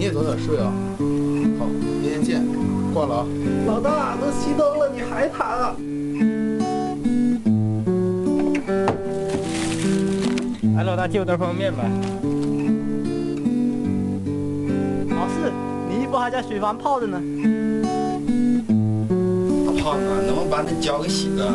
你也早点睡啊。好，明天见，挂了啊。老大都熄灯了，你还谈啊？哎，老大借我袋方便面呗。老四，你衣服还在水房泡着呢。大胖子，能不能把那脚给洗了？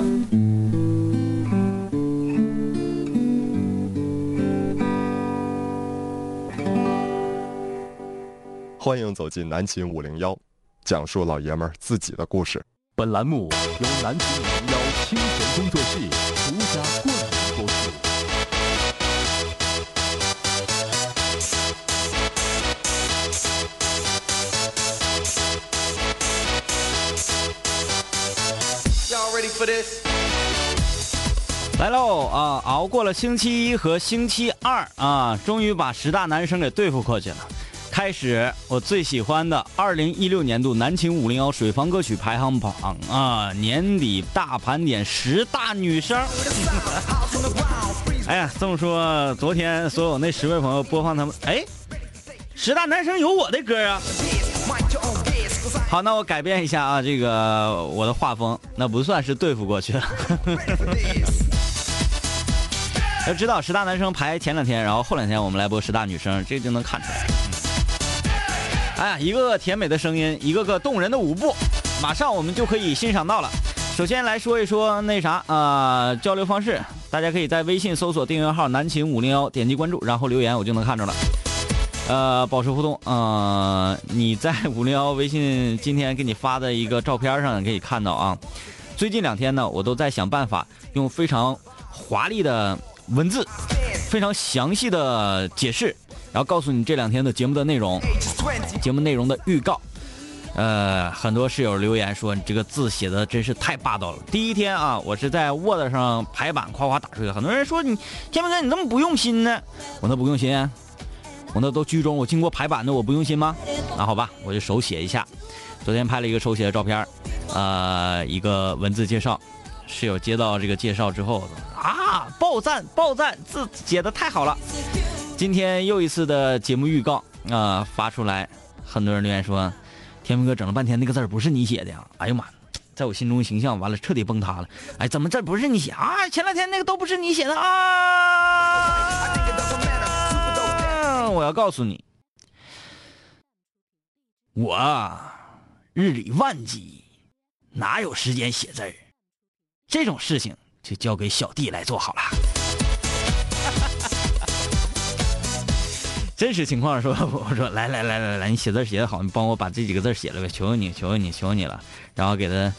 欢迎走进南秦五零幺，讲述老爷们儿自己的故事。本栏目由南秦五零幺清泉工作室独家冠名播出。Y'all ready for this? 来喽啊！熬过了星期一和星期二啊，终于把十大男生给对付过去了。开始我最喜欢的二零一六年度南秦五零幺水房歌曲排行榜啊，年底大盘点十大女生。哎呀，这么说，昨天所有那十位朋友播放他们，哎，十大男生有我的歌啊。好，那我改变一下啊，这个我的画风，那不算是对付过去了。要知道十大男生排前两天，然后后两天我们来播十大女生，这就能看出来。哎呀，一个个甜美的声音，一个个动人的舞步，马上我们就可以欣赏到了。首先来说一说那啥啊、交流方式，大家可以在微信搜索订阅号“南秦五零幺”，点击关注，然后留言，我就能看着了。呃，保持互动，呃，你在五零幺微信今天给你发的一个照片上可以看到啊。最近两天呢，我都在想办法用非常华丽的文字，非常详细的解释，然后告诉你这两天的节目的内容，节目内容的预告。呃，很多室友留言说你这个字写的真是太霸道了。第一天啊，我是在 Word 上排版夸夸打出去，很多人说你天明哥你这么不用心呢，我那不用心、我那都居中，我经过排版的，我不用心吗？那好吧，我就手写一下。昨天拍了一个手写的照片，呃，一个文字介绍。室友接到这个介绍之后啊，爆赞爆赞，字写的太好了。今天又一次的节目预告啊、发出来，很多人留言说，天明哥整了半天那个字儿不是你写的呀！哎呀妈，在我心中形象完了彻底崩塌了。哎，怎么这不是你写啊？前两天那个都不是你写的啊！我要告诉你，我日理万机，哪有时间写字儿？这种事情就交给小弟来做好了。真实情况说，我说来来来来来，你写字写得好，你帮我把这几个字写了呗，求求你，求求你，求求你了。然后给他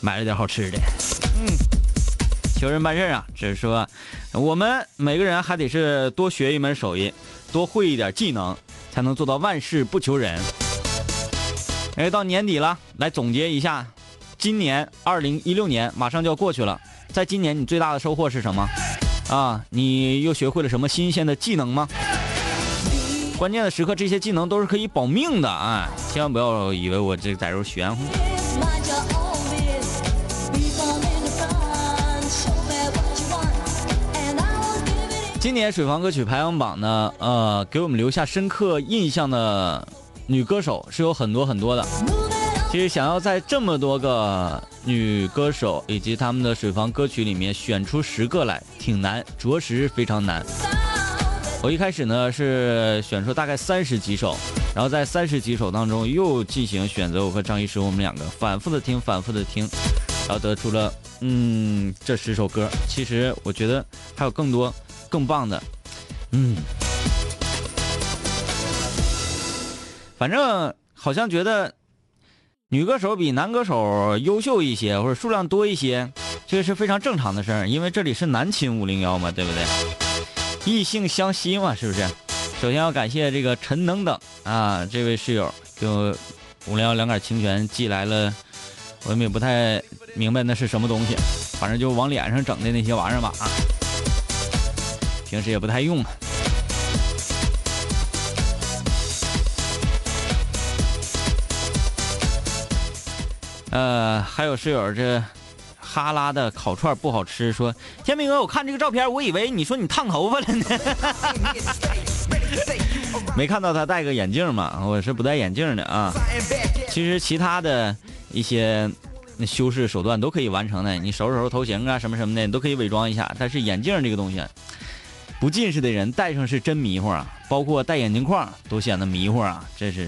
买了点好吃的，嗯，求人办事啊，只是说我们每个人还得是多学一门手艺，多会一点技能，才能做到万事不求人。哎，到年底了，来总结一下，今年二零一六年马上就要过去了，在今年你最大的收获是什么？啊，你又学会了什么新鲜的技能吗？关键的时刻，这些技能都是可以保命的啊！千万不要以为我这在这玄乎。今年水房歌曲排行榜呢，呃，给我们留下深刻印象的女歌手是有很多很多的。其实想要在这么多个女歌手以及她们的水房歌曲里面选出十个来，挺难，着实非常难。我一开始呢是选出大概三十几首，然后在三十几首当中又进行选择，我和张医师我们两个反复的听，反复的听，然后得出了嗯这十首歌。其实我觉得还有更多更棒的，嗯，反正好像觉得女歌手比男歌手优秀一些，或者数量多一些，这个是非常正常的事儿，因为这里是男秦五零幺嘛，对不对？异性相吸嘛，是不是？首先要感谢这个陈等等啊，这位室友给我五零幺两杆清泉寄来了，我也不太明白那是什么东西，反正就往脸上整的那些玩意儿吧啊，平时也不太用。呃，还有室友这。哈拉的烤串不好吃，说天明哥，我看这个照片，我以为你说你烫头发了呢，没看到他戴个眼镜嘛？我是不戴眼镜的啊。其实其他的一些修饰手段都可以完成的，你收拾收拾头型啊，什么什么的，你都可以伪装一下。但是眼镜这个东西，不近视的人戴上是真迷糊啊，包括戴眼镜框都显得迷糊啊，这是。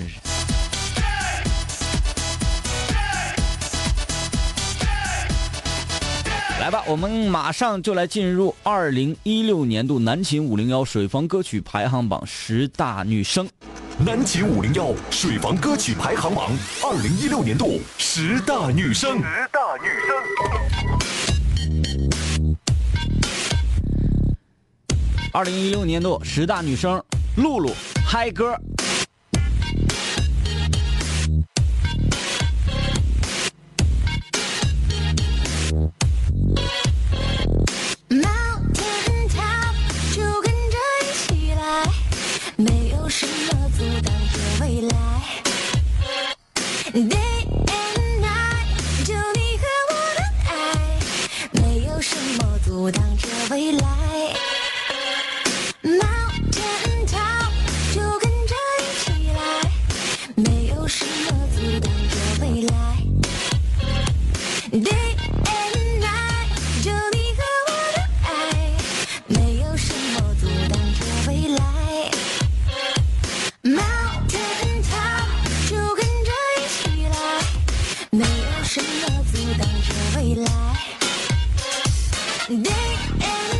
来吧，我们马上就来进入二零一六年度南秦五零幺水房歌曲排行榜十大女生。南秦五零幺水房歌曲排行榜二零一六年度十大女生。十大女生。二零一六年度十大女生，露露嗨歌。未来。Day and night 就你和我的爱没有什么阻挡着未来。Anything.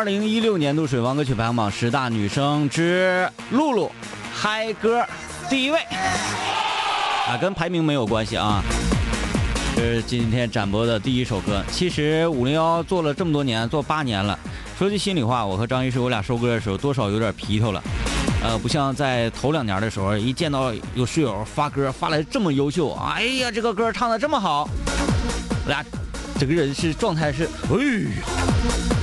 二零一六年度水王歌曲排行榜十大女生之露露嗨歌第一位啊，跟排名没有关系啊。这是今天展播的第一首歌。其实五零幺做了这么多年，做八年了。说句心里话，我和张医师我俩收歌的时候，多少有点皮头了。呃，不像在头两年的时候，一见到有室友发歌发来这么优秀，哎呀，这个歌唱的这么好，我俩整个人是状态是，哎呀。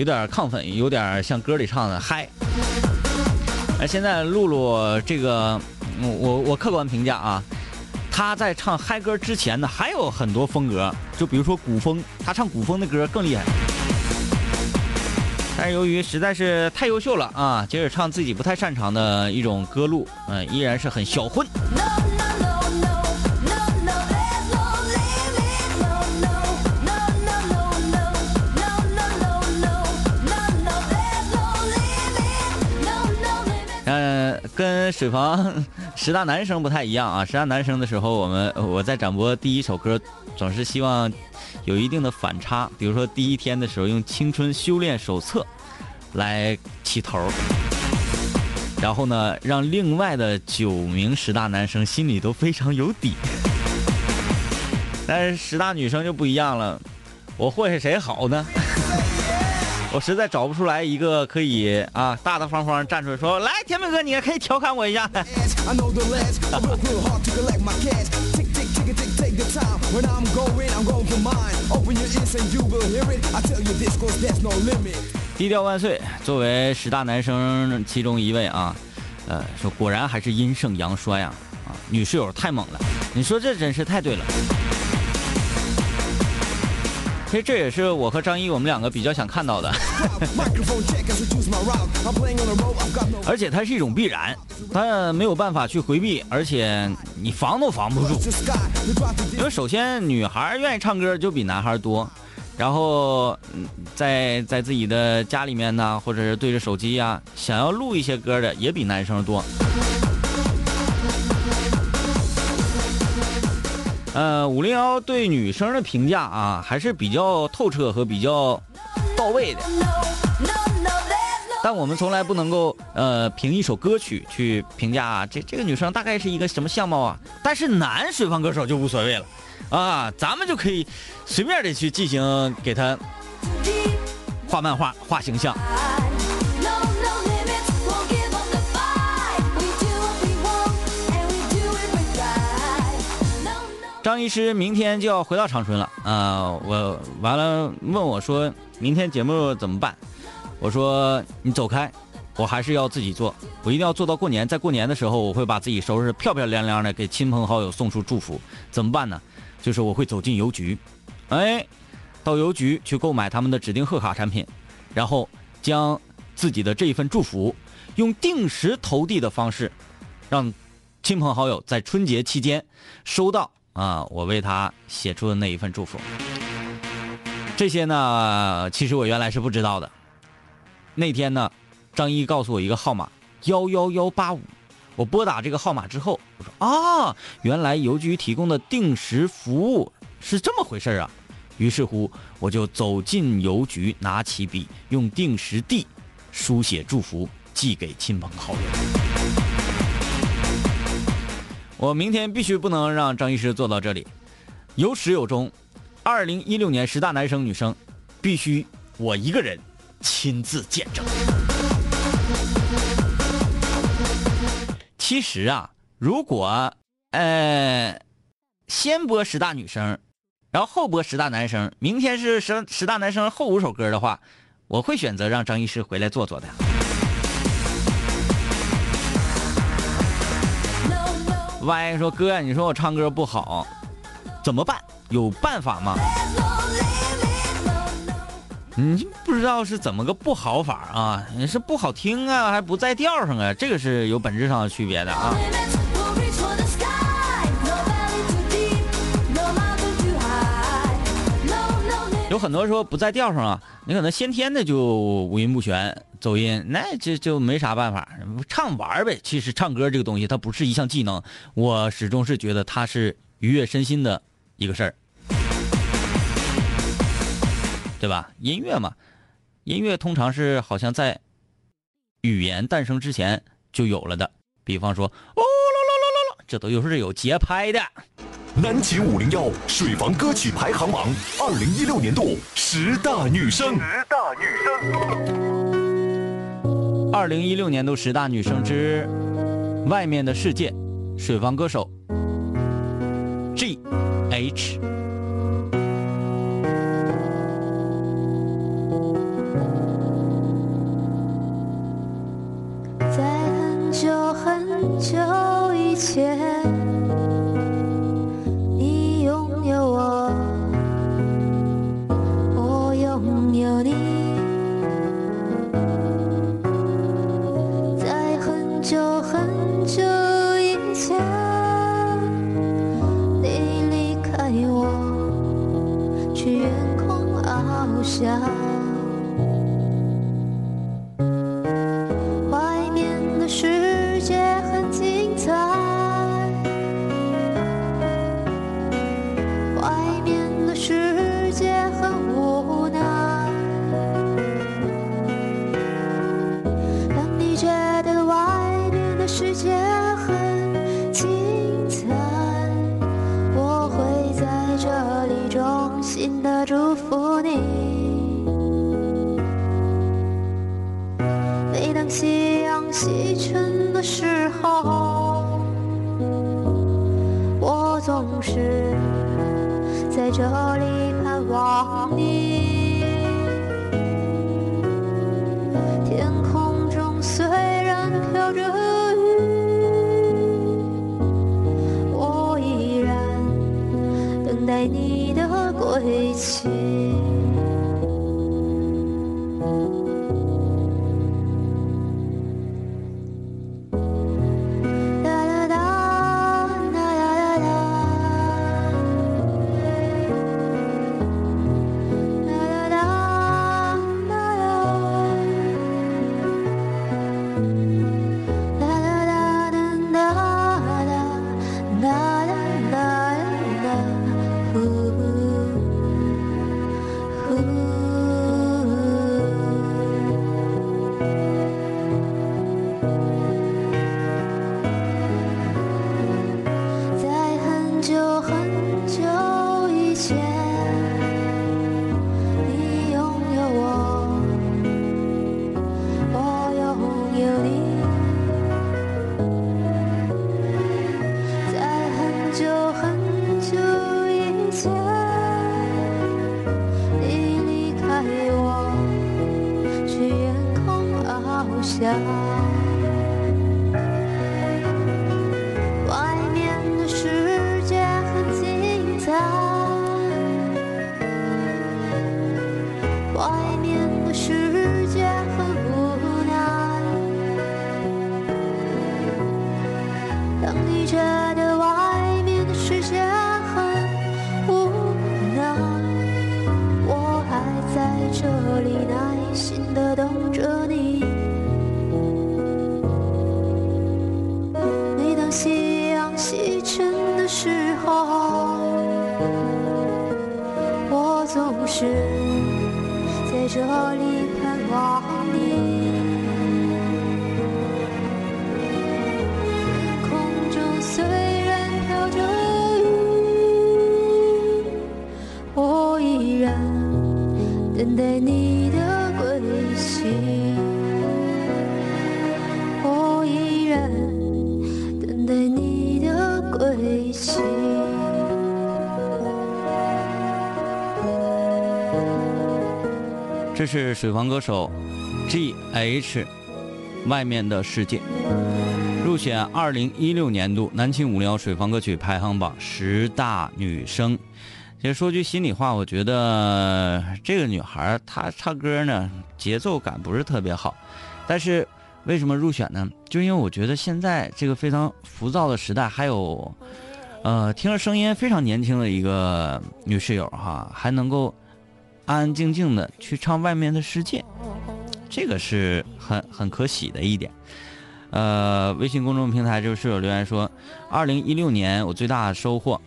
有点亢奋，有点像歌里唱的嗨。而现在露露这个，我我客观评价啊，她在唱嗨歌之前呢，还有很多风格，就比如说古风，她唱古风的歌更厉害。但是由于实在是太优秀了啊，接着唱自己不太擅长的一种歌路，嗯，依然是很销魂。水房十大男生不太一样啊！十大男生的时候，我们我在展播第一首歌，总是希望有一定的反差。比如说第一天的时候，用《青春修炼手册》来起头，然后呢，让另外的九名十大男生心里都非常有底。但是十大女生就不一样了，我会谁好呢？我实在找不出来一个可以啊大大方方站出来说来，甜美哥，你也可以调侃我一下。低调万岁，作为十大男生其中一位啊，呃，说果然还是阴盛阳衰啊啊，女室友太猛了，你说这真是太对了。其实这也是我和张一我们两个比较想看到的，而且它是一种必然，它没有办法去回避，而且你防都防不住。因为首先女孩愿意唱歌就比男孩多，然后在在自己的家里面呢，或者是对着手机呀，想要录一些歌的也比男生多。呃，五零幺对女生的评价啊，还是比较透彻和比较到位的。但我们从来不能够呃凭一首歌曲去评价这这个女生大概是一个什么相貌啊。但是男水房歌手就无所谓了，啊，咱们就可以随便的去进行给他画漫画、画形象。张医师明天就要回到长春了啊！我完了问我说，明天节目怎么办？我说你走开，我还是要自己做，我一定要做到过年。在过年的时候，我会把自己收拾漂漂亮亮的，给亲朋好友送出祝福。怎么办呢？就是我会走进邮局，哎，到邮局去购买他们的指定贺卡产品，然后将自己的这一份祝福，用定时投递的方式，让亲朋好友在春节期间收到。啊，我为他写出的那一份祝福，这些呢，其实我原来是不知道的。那天呢，张一告诉我一个号码幺幺幺八五，我拨打这个号码之后，我说啊，原来邮局提供的定时服务是这么回事啊。于是乎，我就走进邮局，拿起笔，用定时递书写祝福，寄给亲朋好友。我明天必须不能让张医师坐到这里，有始有终。二零一六年十大男生女生，必须我一个人亲自见证。其实啊，如果呃先播十大女生，然后后播十大男生，明天是十十大男生后五首歌的话，我会选择让张医师回来坐坐的。歪说哥，你说我唱歌不好，怎么办？有办法吗？你不知道是怎么个不好法啊？你是不好听啊，还不在调上啊？这个是有本质上的区别的啊。有很多说不在调上啊，你可能先天的就五音不全、走音，那这就没啥办法，唱玩呗。其实唱歌这个东西，它不是一项技能，我始终是觉得它是愉悦身心的一个事儿，对吧？音乐嘛，音乐通常是好像在语言诞生之前就有了的，比方说哦啦啦啦啦啦，这都又是有节拍的。南秦五零幺水房歌曲排行榜二零一六年度十大女生。十大女声。二零一六年度十大女生之外面的世界，水房歌手 G H。在很久很久以前。笑这是水房歌手 G H 外面的世界入选二零一六年度南青五零幺水房歌曲排行榜十大女生。其实说句心里话，我觉得这个女孩她唱歌呢节奏感不是特别好，但是为什么入选呢？就因为我觉得现在这个非常浮躁的时代，还有呃听着声音非常年轻的一个女室友哈，还能够。安安静静的去唱外面的世界，这个是很很可喜的一点。呃，微信公众平台就是有留言说，二零一六年我最大的收获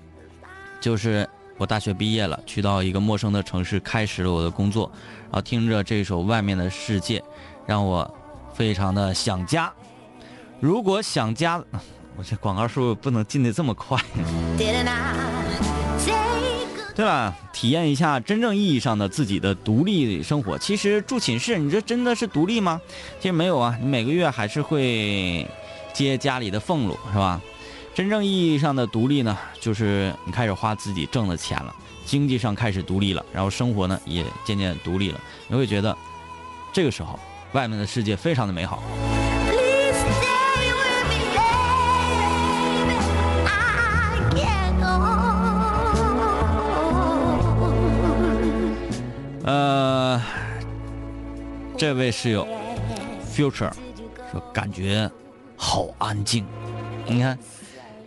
就是我大学毕业了，去到一个陌生的城市，开始了我的工作，然后听着这首《外面的世界》，让我非常的想家。如果想家，我这广告是不是不能进的这么快？对了，体验一下真正意义上的自己的独立生活。其实住寝室，你这真的是独立吗？其实没有啊，你每个月还是会接家里的俸禄，是吧？真正意义上的独立呢，就是你开始花自己挣的钱了，经济上开始独立了，然后生活呢也渐渐独立了，你会觉得这个时候外面的世界非常的美好。呃，这位室友 Future 说感觉好安静，你看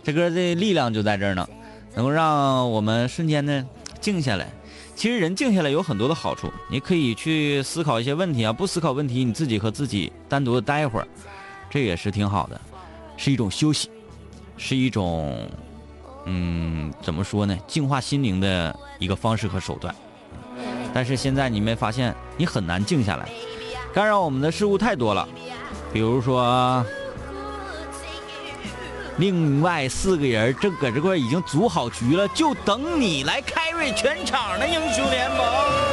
这歌的力量就在这儿呢，能够让我们瞬间呢静下来。其实人静下来有很多的好处，你可以去思考一些问题啊，不思考问题，你自己和自己单独的待一会儿，这也是挺好的，是一种休息，是一种嗯怎么说呢，净化心灵的一个方式和手段。但是现在你没发现，你很难静下来，干扰我们的事物太多了，比如说，另外四个人正搁这块已经组好局了，就等你来 carry 全场的英雄联盟。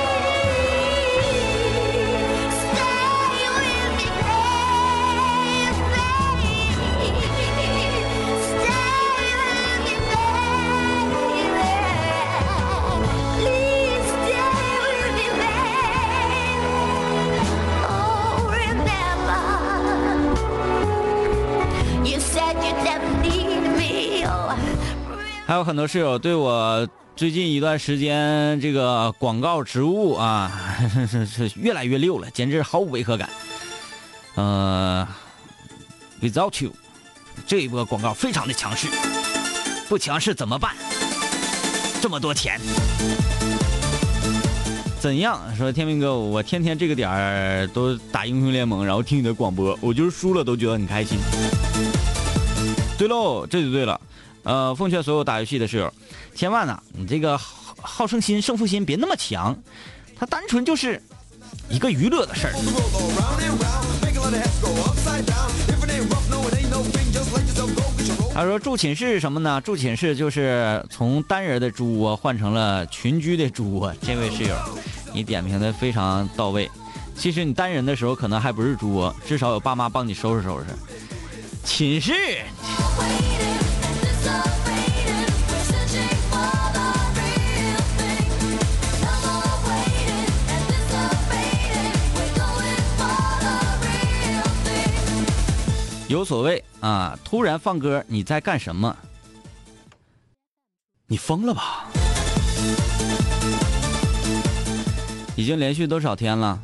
还有很多室友对我最近一段时间这个广告植入啊，是 是是越来越溜了，简直毫无违和感。呃，Without you，这一波广告非常的强势，不强势怎么办？这么多钱，怎样？说天明哥，我天天这个点儿都打英雄联盟，然后听你的广播，我就是输了都觉得很开心。对喽，这就对了。呃，奉劝所有打游戏的室友，千万呐、你这个好好胜心、胜负心别那么强，它单纯就是一个娱乐的事儿。他说住寝室是什么呢？住寝室就是从单人的猪窝换成了群居的猪窝。这位室友，你点评的非常到位。其实你单人的时候可能还不是猪窝，至少有爸妈帮你收拾收拾。寝室，有所谓啊！突然放歌，你在干什么？你疯了吧？已经连续多少天了？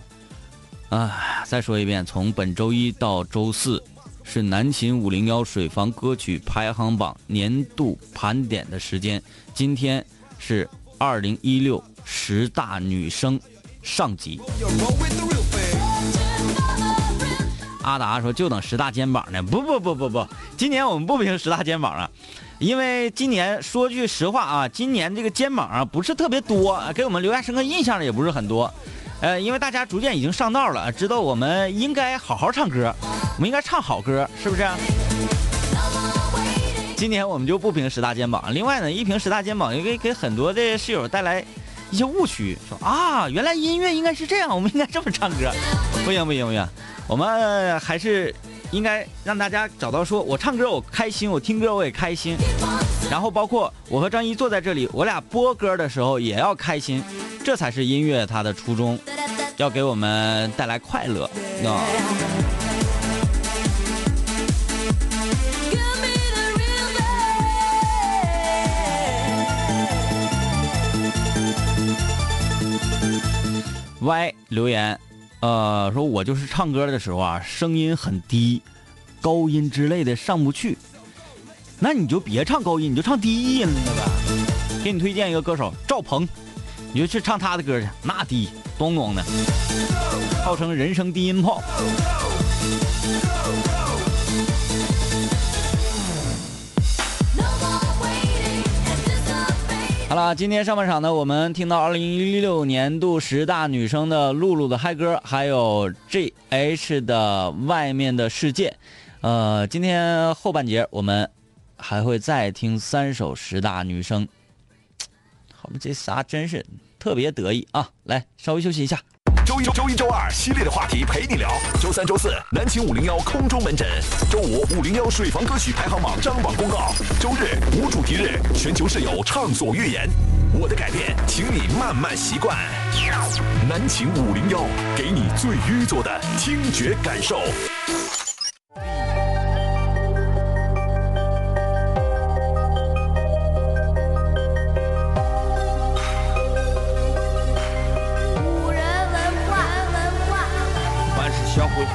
啊！再说一遍，从本周一到周四是南秦五零幺水房歌曲排行榜年度盘点的时间。今天是二零一六十大女声上集。阿达说：“就等十大肩膀呢。”不不不不不，今年我们不评十大肩膀了，因为今年说句实话啊，今年这个肩膀啊不是特别多，给我们留下深刻印象的也不是很多。呃，因为大家逐渐已经上道了，知道我们应该好好唱歌，我们应该唱好歌，是不是？今年我们就不评十大肩膀。另外呢，一评十大肩膀，也给给很多的室友带来一些误区，说啊，原来音乐应该是这样，我们应该这么唱歌。不行不行不行，我们还是应该让大家找到说，我唱歌我开心，我听歌我也开心。然后包括我和张一坐在这里，我俩播歌的时候也要开心，这才是音乐它的初衷，要给我们带来快乐啊。Y 留言，呃，说我就是唱歌的时候啊，声音很低，高音之类的上不去，那你就别唱高音，你就唱低音了呗。给你推荐一个歌手赵鹏，你就去唱他的歌去，那低咚咚的，号称人生低音炮。了，今天上半场呢，我们听到二零一六年度十大女生的露露的嗨歌，还有 G H 的外面的世界。呃，今天后半节我们还会再听三首十大女生。好这仨真是特别得意啊！来，稍微休息一下。周一、周一、周二系列的话题陪你聊。周三、周四南秦五零幺空中门诊。周五五零幺水房歌曲排行榜张榜公告。周日无主题日，全球室友畅所欲言。我的改变，请你慢慢习惯。南秦五零幺，给你最愚拙的听觉感受。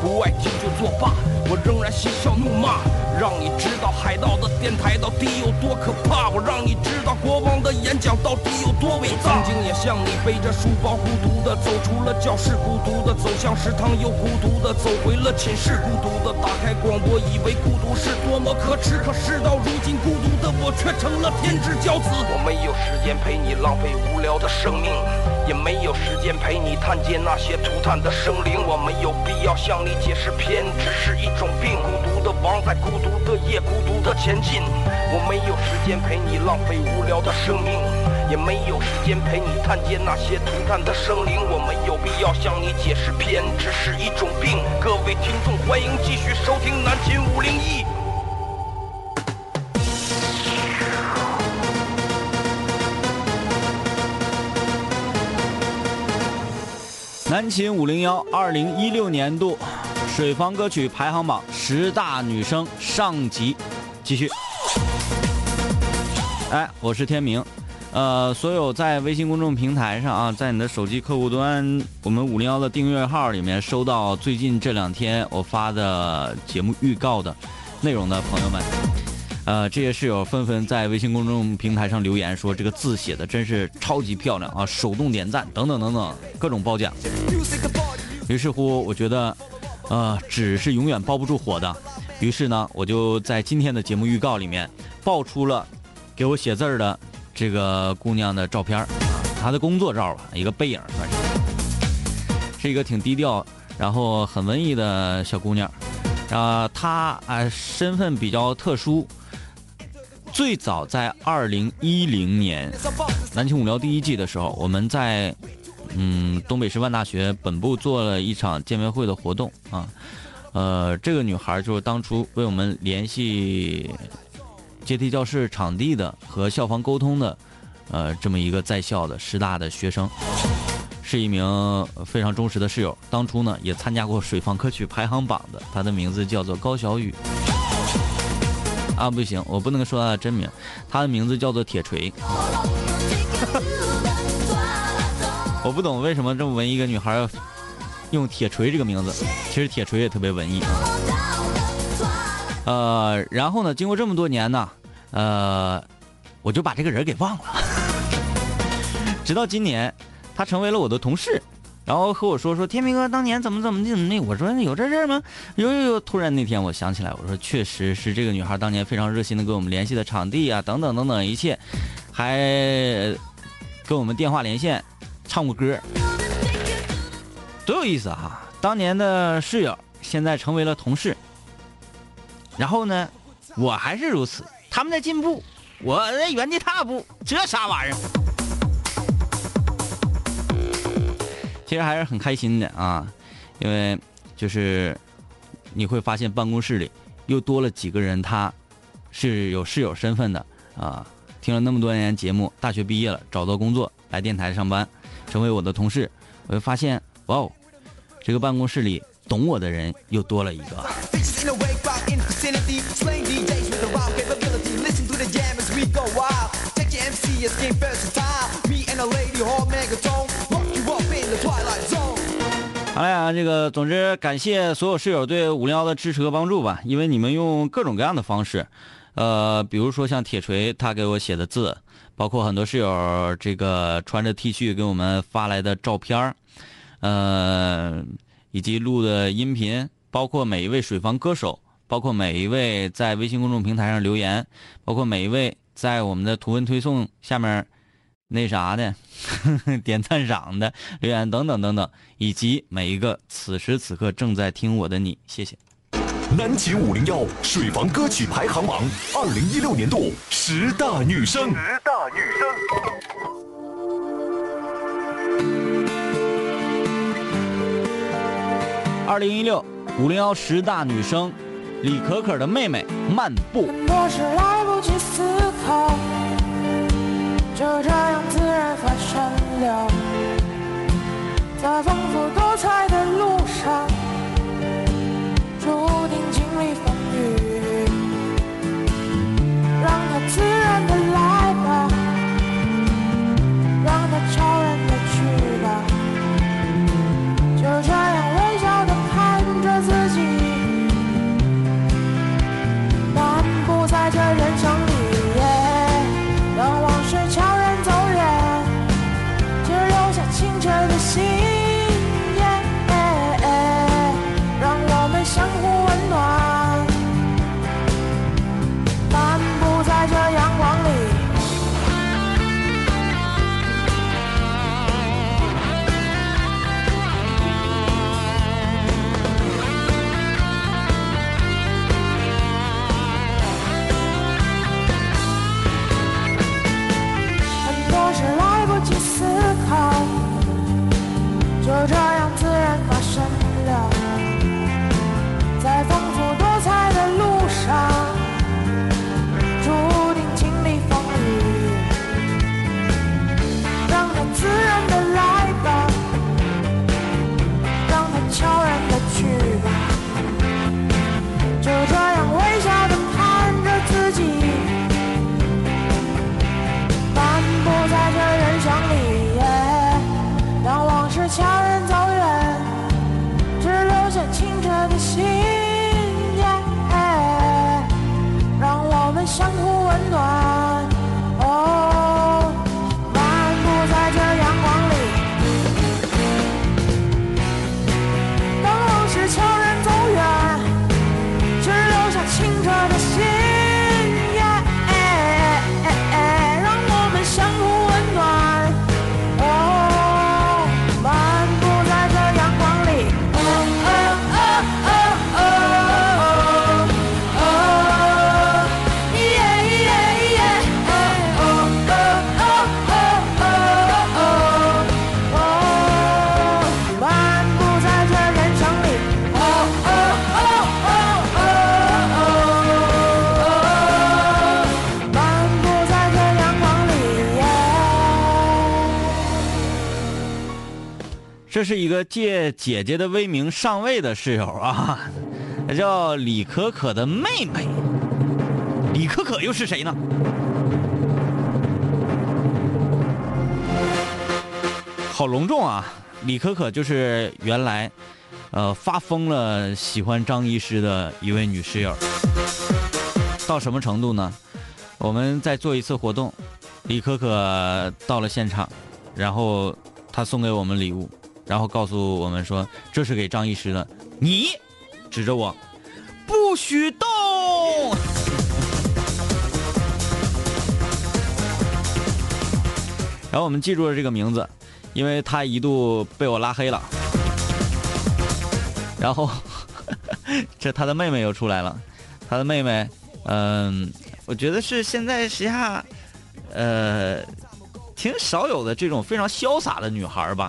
不爱听就作罢，我仍然嬉笑怒骂，让你知道海盗的电台到底有多可怕。我让你知道国王的演讲到底有多伟大。曾经也像你背着书包，孤独的走出了教室，孤独的走向食堂，又孤独的走回了寝室，孤独的打开广播，以为孤独是多么可耻。可事到如今，孤独的我却成了天之骄子。我没有时间陪你浪费无聊的生命。也没有时间陪你探监那些涂炭的生灵，我没有必要向你解释偏执是一种病。孤独的王在孤独的夜，孤独的前进。我没有时间陪你浪费无聊的生命，也没有时间陪你探监那些涂炭的生灵。我没有必要向你解释偏执是一种病。各位听众，欢迎继续收听南秦五零一。南秦五零幺二零一六年度水房歌曲排行榜十大女生上集，继续。哎，我是天明，呃，所有在微信公众平台上啊，在你的手机客户端，我们五零幺的订阅号里面收到最近这两天我发的节目预告的内容的朋友们。呃，这些室友纷纷在微信公众平台上留言说，这个字写的真是超级漂亮啊！手动点赞等等等等，各种褒奖。于是乎，我觉得，呃，纸是永远包不住火的。于是呢，我就在今天的节目预告里面爆出了给我写字儿的这个姑娘的照片她的工作照吧，一个背影算是，是一个挺低调，然后很文艺的小姑娘。啊，她啊，身份比较特殊。最早在二零一零年南青五聊第一季的时候，我们在嗯东北师范大学本部做了一场见面会的活动啊，呃，这个女孩就是当初为我们联系阶梯教室场地的和校方沟通的，呃，这么一个在校的师大的学生，是一名非常忠实的室友。当初呢也参加过水房歌曲排行榜的，她的名字叫做高小雨。啊，不行，我不能说他的真名，他的名字叫做铁锤。我不懂为什么这么文艺一个女孩要用铁锤这个名字，其实铁锤也特别文艺。呃，然后呢，经过这么多年呢，呃，我就把这个人给忘了，直到今年，他成为了我的同事。然后和我说说天明哥当年怎么怎么地怎么地，我说有这事儿吗？有有有！突然那天我想起来，我说确实是这个女孩当年非常热心的给我们联系的场地啊，等等等等一切，还跟我们电话连线，唱过歌，多有意思啊！当年的室友现在成为了同事，然后呢，我还是如此，他们在进步，我在原地踏步，这啥玩意儿？其实还是很开心的啊，因为就是你会发现办公室里又多了几个人，他是有室友身份的啊。听了那么多年节目，大学毕业了，找到工作，来电台上班，成为我的同事，我就发现，哇哦，这个办公室里懂我的人又多了一个。好了呀，这个总之感谢所有室友对五零幺的支持和帮助吧，因为你们用各种各样的方式，呃，比如说像铁锤他给我写的字，包括很多室友这个穿着 T 恤给我们发来的照片儿呃，以及录的音频，包括每一位水房歌手，包括每一位在微信公众平台上留言，包括每一位在我们的图文推送下面那啥的 点赞赏的留言等等等等，以及每一个此时此刻正在听我的你，谢谢。南秦五零幺水房歌曲排行榜二零一六年度十大女生。十大女生。二零一六五零幺十大女生，李可可的妹妹漫步。很多事来不及思考，就这样自然发生了。在丰富多彩的路上，注定经历风雨。让它自然的这是一个借姐姐的威名上位的室友啊，叫李可可的妹妹。李可可又是谁呢？好隆重啊！李可可就是原来，呃，发疯了喜欢张医师的一位女室友。到什么程度呢？我们在做一次活动，李可可到了现场，然后她送给我们礼物，然后告诉我们说这是给张医师的。你指着我，不许动。然后我们记住了这个名字，因为他一度被我拉黑了。然后 这他的妹妹又出来了，他的妹妹，嗯、我觉得是现在时下，呃，挺少有的这种非常潇洒的女孩吧。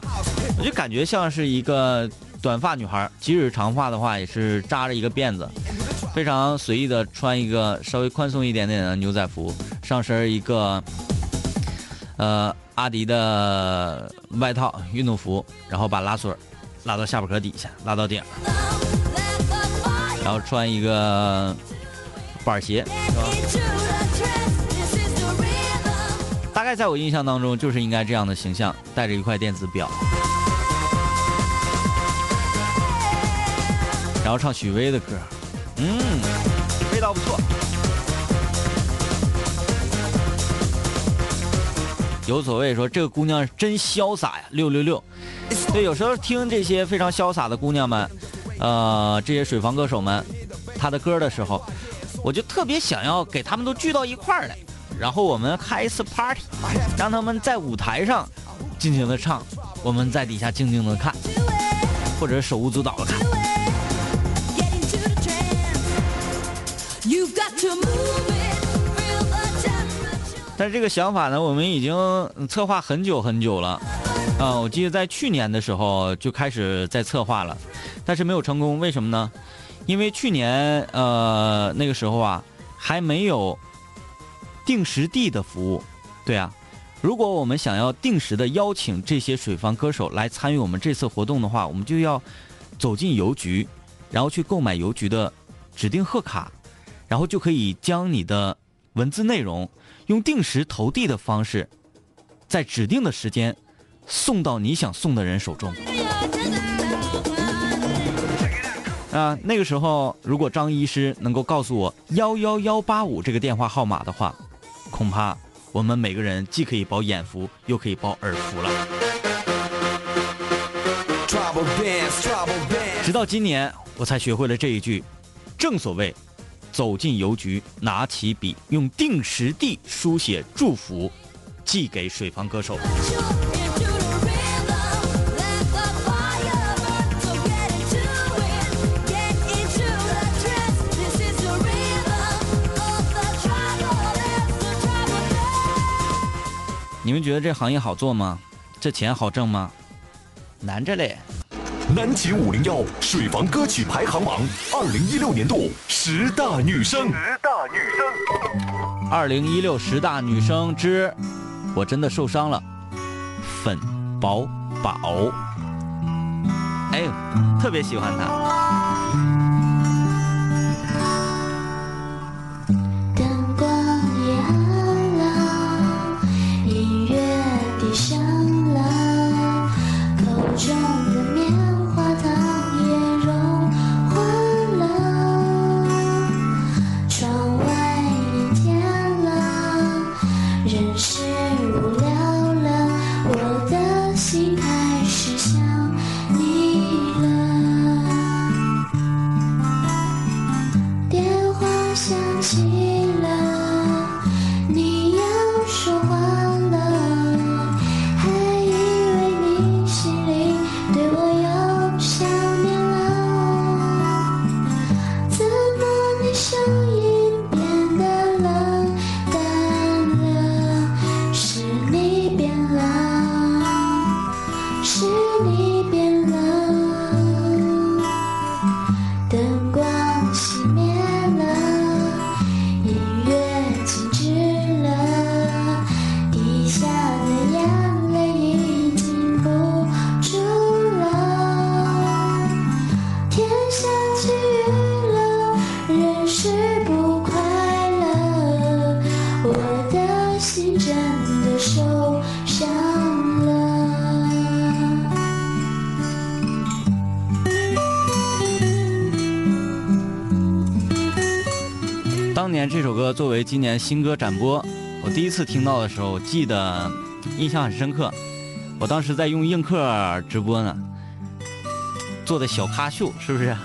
我就感觉像是一个短发女孩，即使长发的话，也是扎着一个辫子，非常随意的穿一个稍微宽松一点点的牛仔服，上身一个呃阿迪的外套运动服，然后把拉锁拉到下巴壳底下，拉到顶，然后穿一个板鞋，是吧？在我印象当中就是应该这样的形象，带着一块电子表，然后唱许巍的歌，嗯，味道不错。有所谓说这个姑娘真潇洒呀，六六六。对，有时候听这些非常潇洒的姑娘们，呃，这些水房歌手们，她的歌的时候，我就特别想要给他们都聚到一块儿来，然后我们开一次 party，让他们在舞台上尽情的唱，我们在底下静静的看，或者手舞足蹈的看。但是这个想法呢，我们已经策划很久很久了，啊、我记得在去年的时候就开始在策划了，但是没有成功，为什么呢？因为去年呃那个时候啊还没有定时地的服务，对啊，如果我们想要定时的邀请这些水房歌手来参与我们这次活动的话，我们就要走进邮局，然后去购买邮局的指定贺卡，然后就可以将你的文字内容用定时投递的方式，在指定的时间送到你想送的人手中。啊，那个时候如果张医师能够告诉我幺幺幺八五这个电话号码的话，恐怕我们每个人既可以饱眼福，又可以饱耳福了。直到今年，我才学会了这一句，正所谓，走进邮局，拿起笔，用定时地书写祝福，寄给水房歌手。你们觉得这行业好做吗？这钱好挣吗？难着嘞。南秦五零幺水房歌曲排行榜二零一六年度十大女生。十大女生。二零一六十大女生之我真的受伤了，粉宝宝。哎呦，特别喜欢她。今年新歌展播，我第一次听到的时候，记得印象很深刻。我当时在用映客直播呢，做的小咖秀，是不是？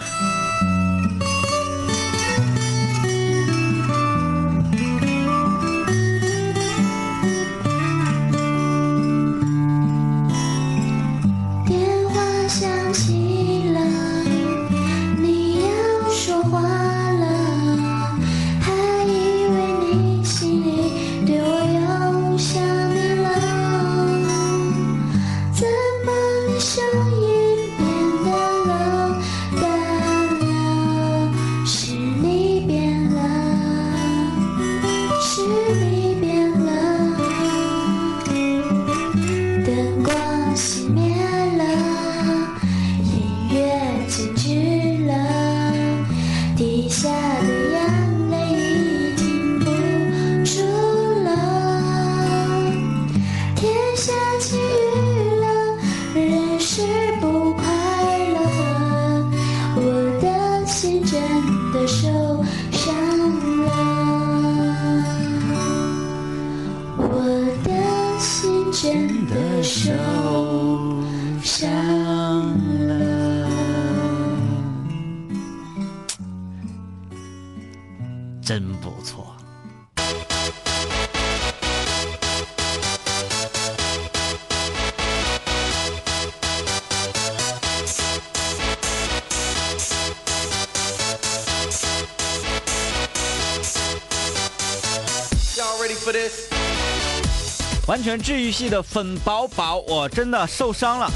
全治愈系的粉宝宝，我真的受伤了。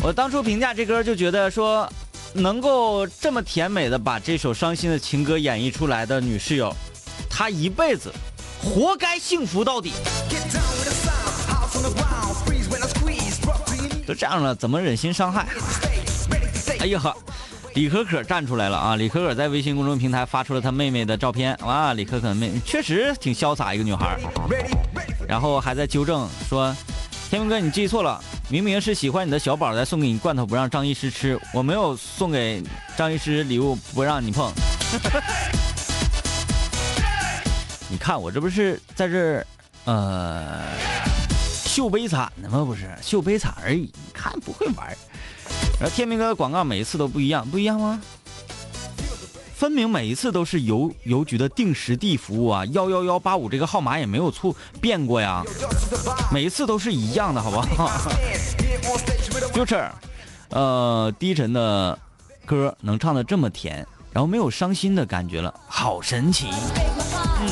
我当初评价这歌就觉得说，能够这么甜美的把这首伤心的情歌演绎出来的女室友，她一辈子活该幸福到底。都这样了，怎么忍心伤害？哎呀呵，李可可站出来了啊！李可可在微信公众平台发出了她妹妹的照片，哇，李可可妹确实挺潇洒一个女孩。然后还在纠正说：“天明哥，你记错了，明明是喜欢你的小宝在送给你罐头，不让张医师吃，我没有送给张医师礼物，不让你碰。你看我这不是在这，呃，秀悲惨的吗？不是秀悲惨而已。你看不会玩。然后天明哥的广告每一次都不一样，不一样吗？”分明每一次都是邮邮局的定时递服务啊，幺幺幺八五这个号码也没有错变过呀，每一次都是一样的，好不好 就是呃，低沉的歌能唱的这么甜，然后没有伤心的感觉了，好神奇。嗯，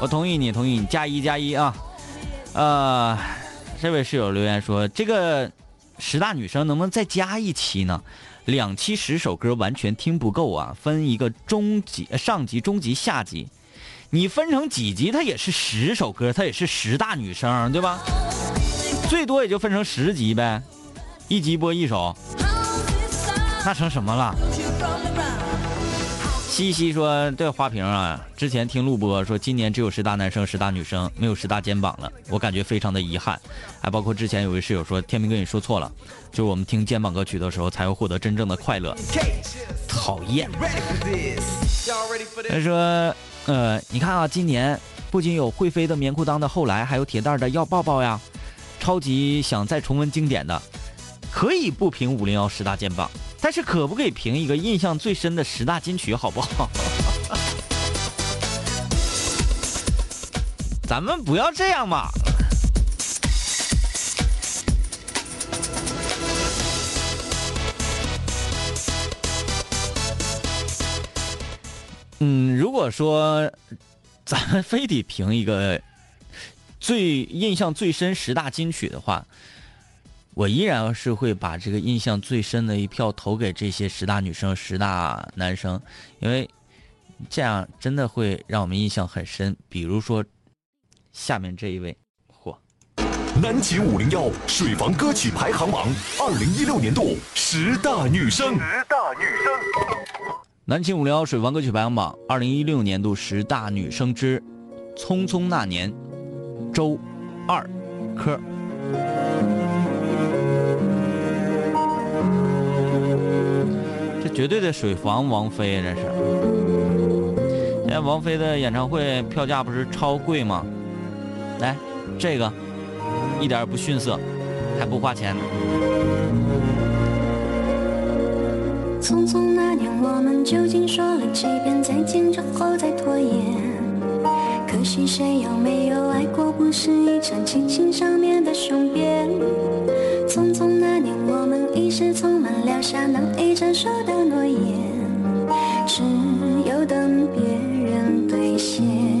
我同意你，同意你，加一加一啊。呃，这位室友留言说，这个十大女生能不能再加一期呢？两期十首歌完全听不够啊，分一个中级、上级、中级、下级，你分成几级，它也是十首歌，它也是十大女生，对吧？最多也就分成十级呗，一集播一首，那成什么了？西西说：“对花瓶啊，之前听录播说今年只有十大男生、十大女生，没有十大肩膀了，我感觉非常的遗憾。还包括之前有位室友说，天明哥你说错了，就是我们听肩膀歌曲的时候才会获得真正的快乐。讨厌。他说，呃，你看啊，今年不仅有会飞的棉裤裆的后来，还有铁蛋的要抱抱呀，超级想再重温经典的，可以不评五零幺十大肩膀。”但是可不可以评一个印象最深的十大金曲，好不好？咱们不要这样嘛。嗯，如果说咱们非得评一个最印象最深十大金曲的话。我依然是会把这个印象最深的一票投给这些十大女生、十大男生，因为这样真的会让我们印象很深。比如说，下面这一位，嚯！南秦五零幺水房歌曲排行榜二零一六年度十大女生。十大女生。南秦五零幺水房歌曲排行榜二零一六年度十大女生之《匆匆那年》，周二科。绝对的水房王菲，这是。现在王菲的演唱会票价不是超贵吗？来，这个一点也不逊色，还不花钱。匆匆那年，我们究竟说了几遍再见之后再拖延？可惜谁又没有爱过？不是一场激情上面的雄辩。匆匆那年，我们一时匆忙撂下难以承受的诺言，只有等别人兑现。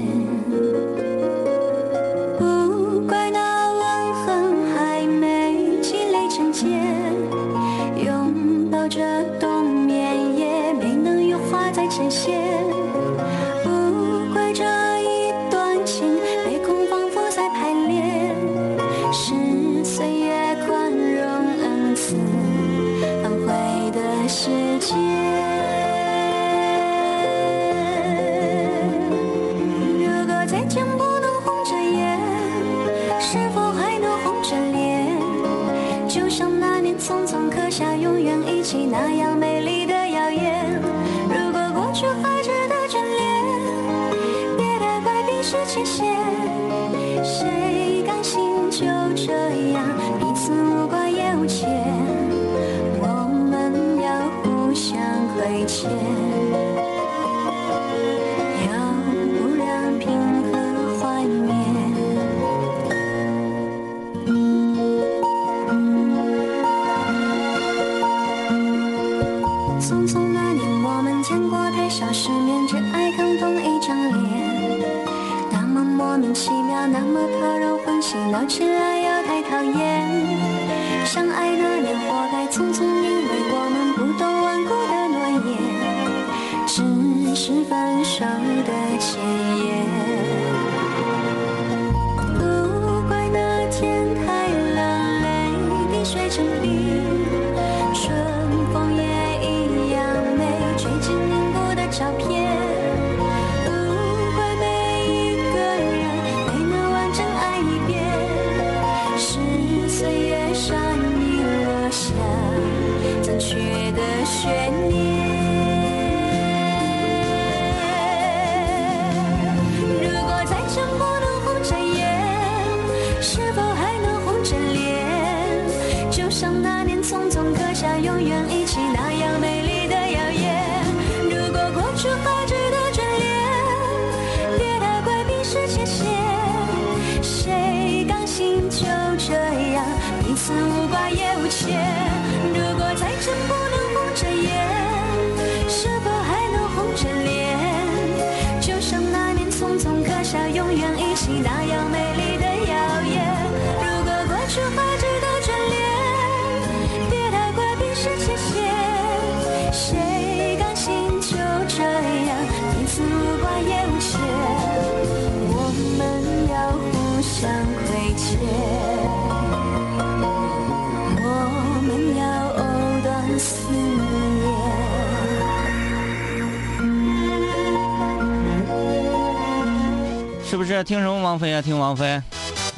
是？听什么王菲啊？听王菲。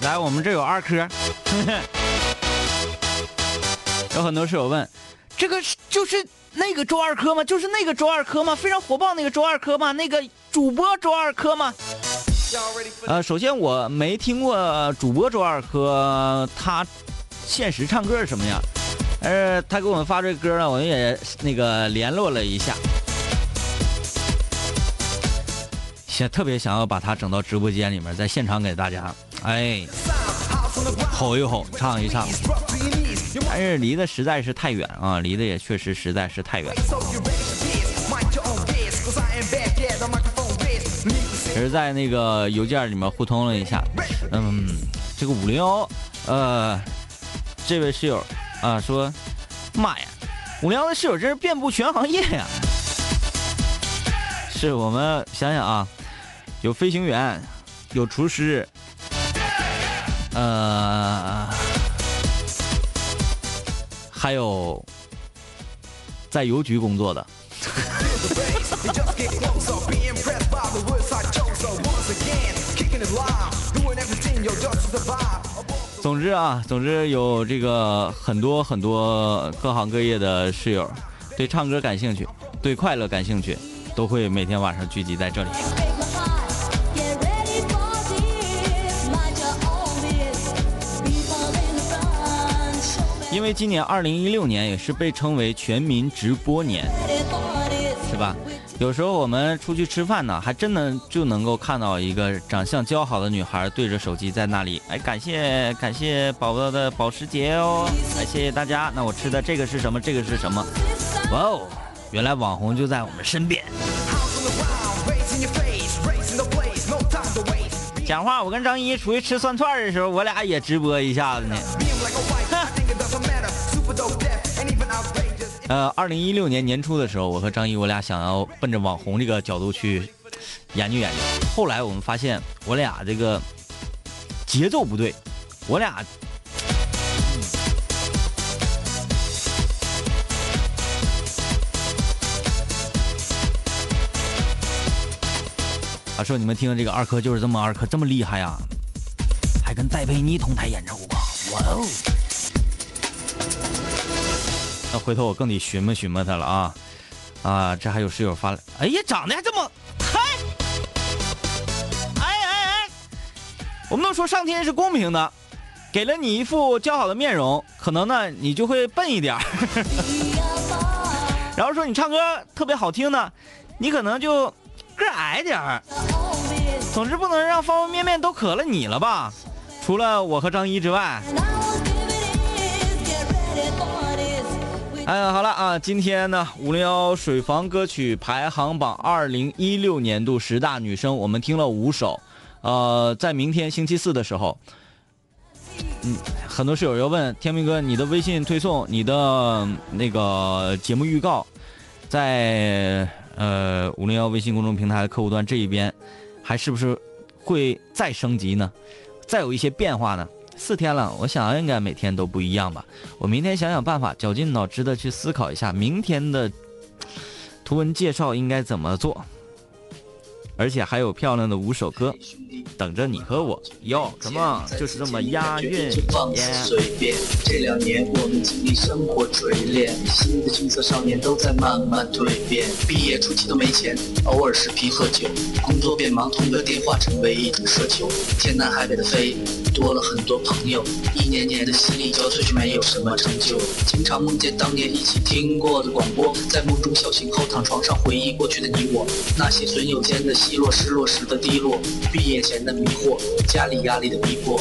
来，我们这有二科。有很多室友问，这个是就是那个周二科吗？就是那个周二科吗？非常火爆那个周二科吗？那个主播周二科吗？呃，首先我没听过主播周二科他现实唱歌是什么样，呃，他给我们发这个歌呢，我们也那个联络了一下，想特别想要把他整到直播间里面，在现场给大家，哎，吼一吼，唱一唱，但是离得实在是太远啊，离得也确实实在是太远。也是在那个邮件里面互通了一下，嗯，这个五零幺，呃，这位室友啊说，妈呀，五零幺的室友真是遍布全行业呀。是我们想想啊，有飞行员，有厨师，呃，还有在邮局工作的。总之啊，总之有这个很多很多各行各业的室友，对唱歌感兴趣，对快乐感兴趣，都会每天晚上聚集在这里。因为今年二零一六年也是被称为全民直播年，是吧？有时候我们出去吃饭呢，还真的就能够看到一个长相姣好的女孩对着手机在那里，哎，感谢感谢宝宝的保时捷哦，哎，谢谢大家。那我吃的这个是什么？这个是什么？哇哦，原来网红就在我们身边。讲话，我跟张一出去吃涮串的时候，我俩也直播一下子呢。呃，二零一六年年初的时候，我和张一我俩想要奔着网红这个角度去研究研究，后来我们发现我俩这个节奏不对，我俩。啊，说你们听的这个二科就是这么二科，这么厉害啊，还跟戴佩妮同台演出过，哇哦！那回头我更得询摸询摸他了啊！啊，这还有室友发来，哎呀，长得还这么嗨！哎哎哎！我们都说上天是公平的，给了你一副姣好的面容，可能呢你就会笨一点儿 然后说你唱歌特别好听呢，你可能就个矮点儿。总之不能让方方面面都可了你了吧？除了我和张一之外。哎，好了啊，今天呢，五零幺水房歌曲排行榜二零一六年度十大女生，我们听了五首。呃，在明天星期四的时候，嗯，很多室友要问天明哥，你的微信推送，你的那个节目预告，在呃五零幺微信公众平台客户端这一边，还是不是会再升级呢？再有一些变化呢？四天了，我想应该每天都不一样吧。我明天想想办法，绞尽脑汁的去思考一下明天的图文介绍应该怎么做。而且还有漂亮的五首歌等着你和我哟，Come on，就是这么押韵随便。这两年我们经历生活锤炼，新的青涩少年都在慢慢蜕变。毕业初期都没钱，偶尔视频喝酒，工作变忙，通个电话成为一种奢求。天南海北的飞，多了很多朋友，一年年的心力交瘁却没有什么成就。经常梦见当年一起听过的广播，在梦中笑醒后躺床上回忆过去的你我，那些损友间的。失落，失落时的低落，毕业前的迷惑，家里压力的逼迫。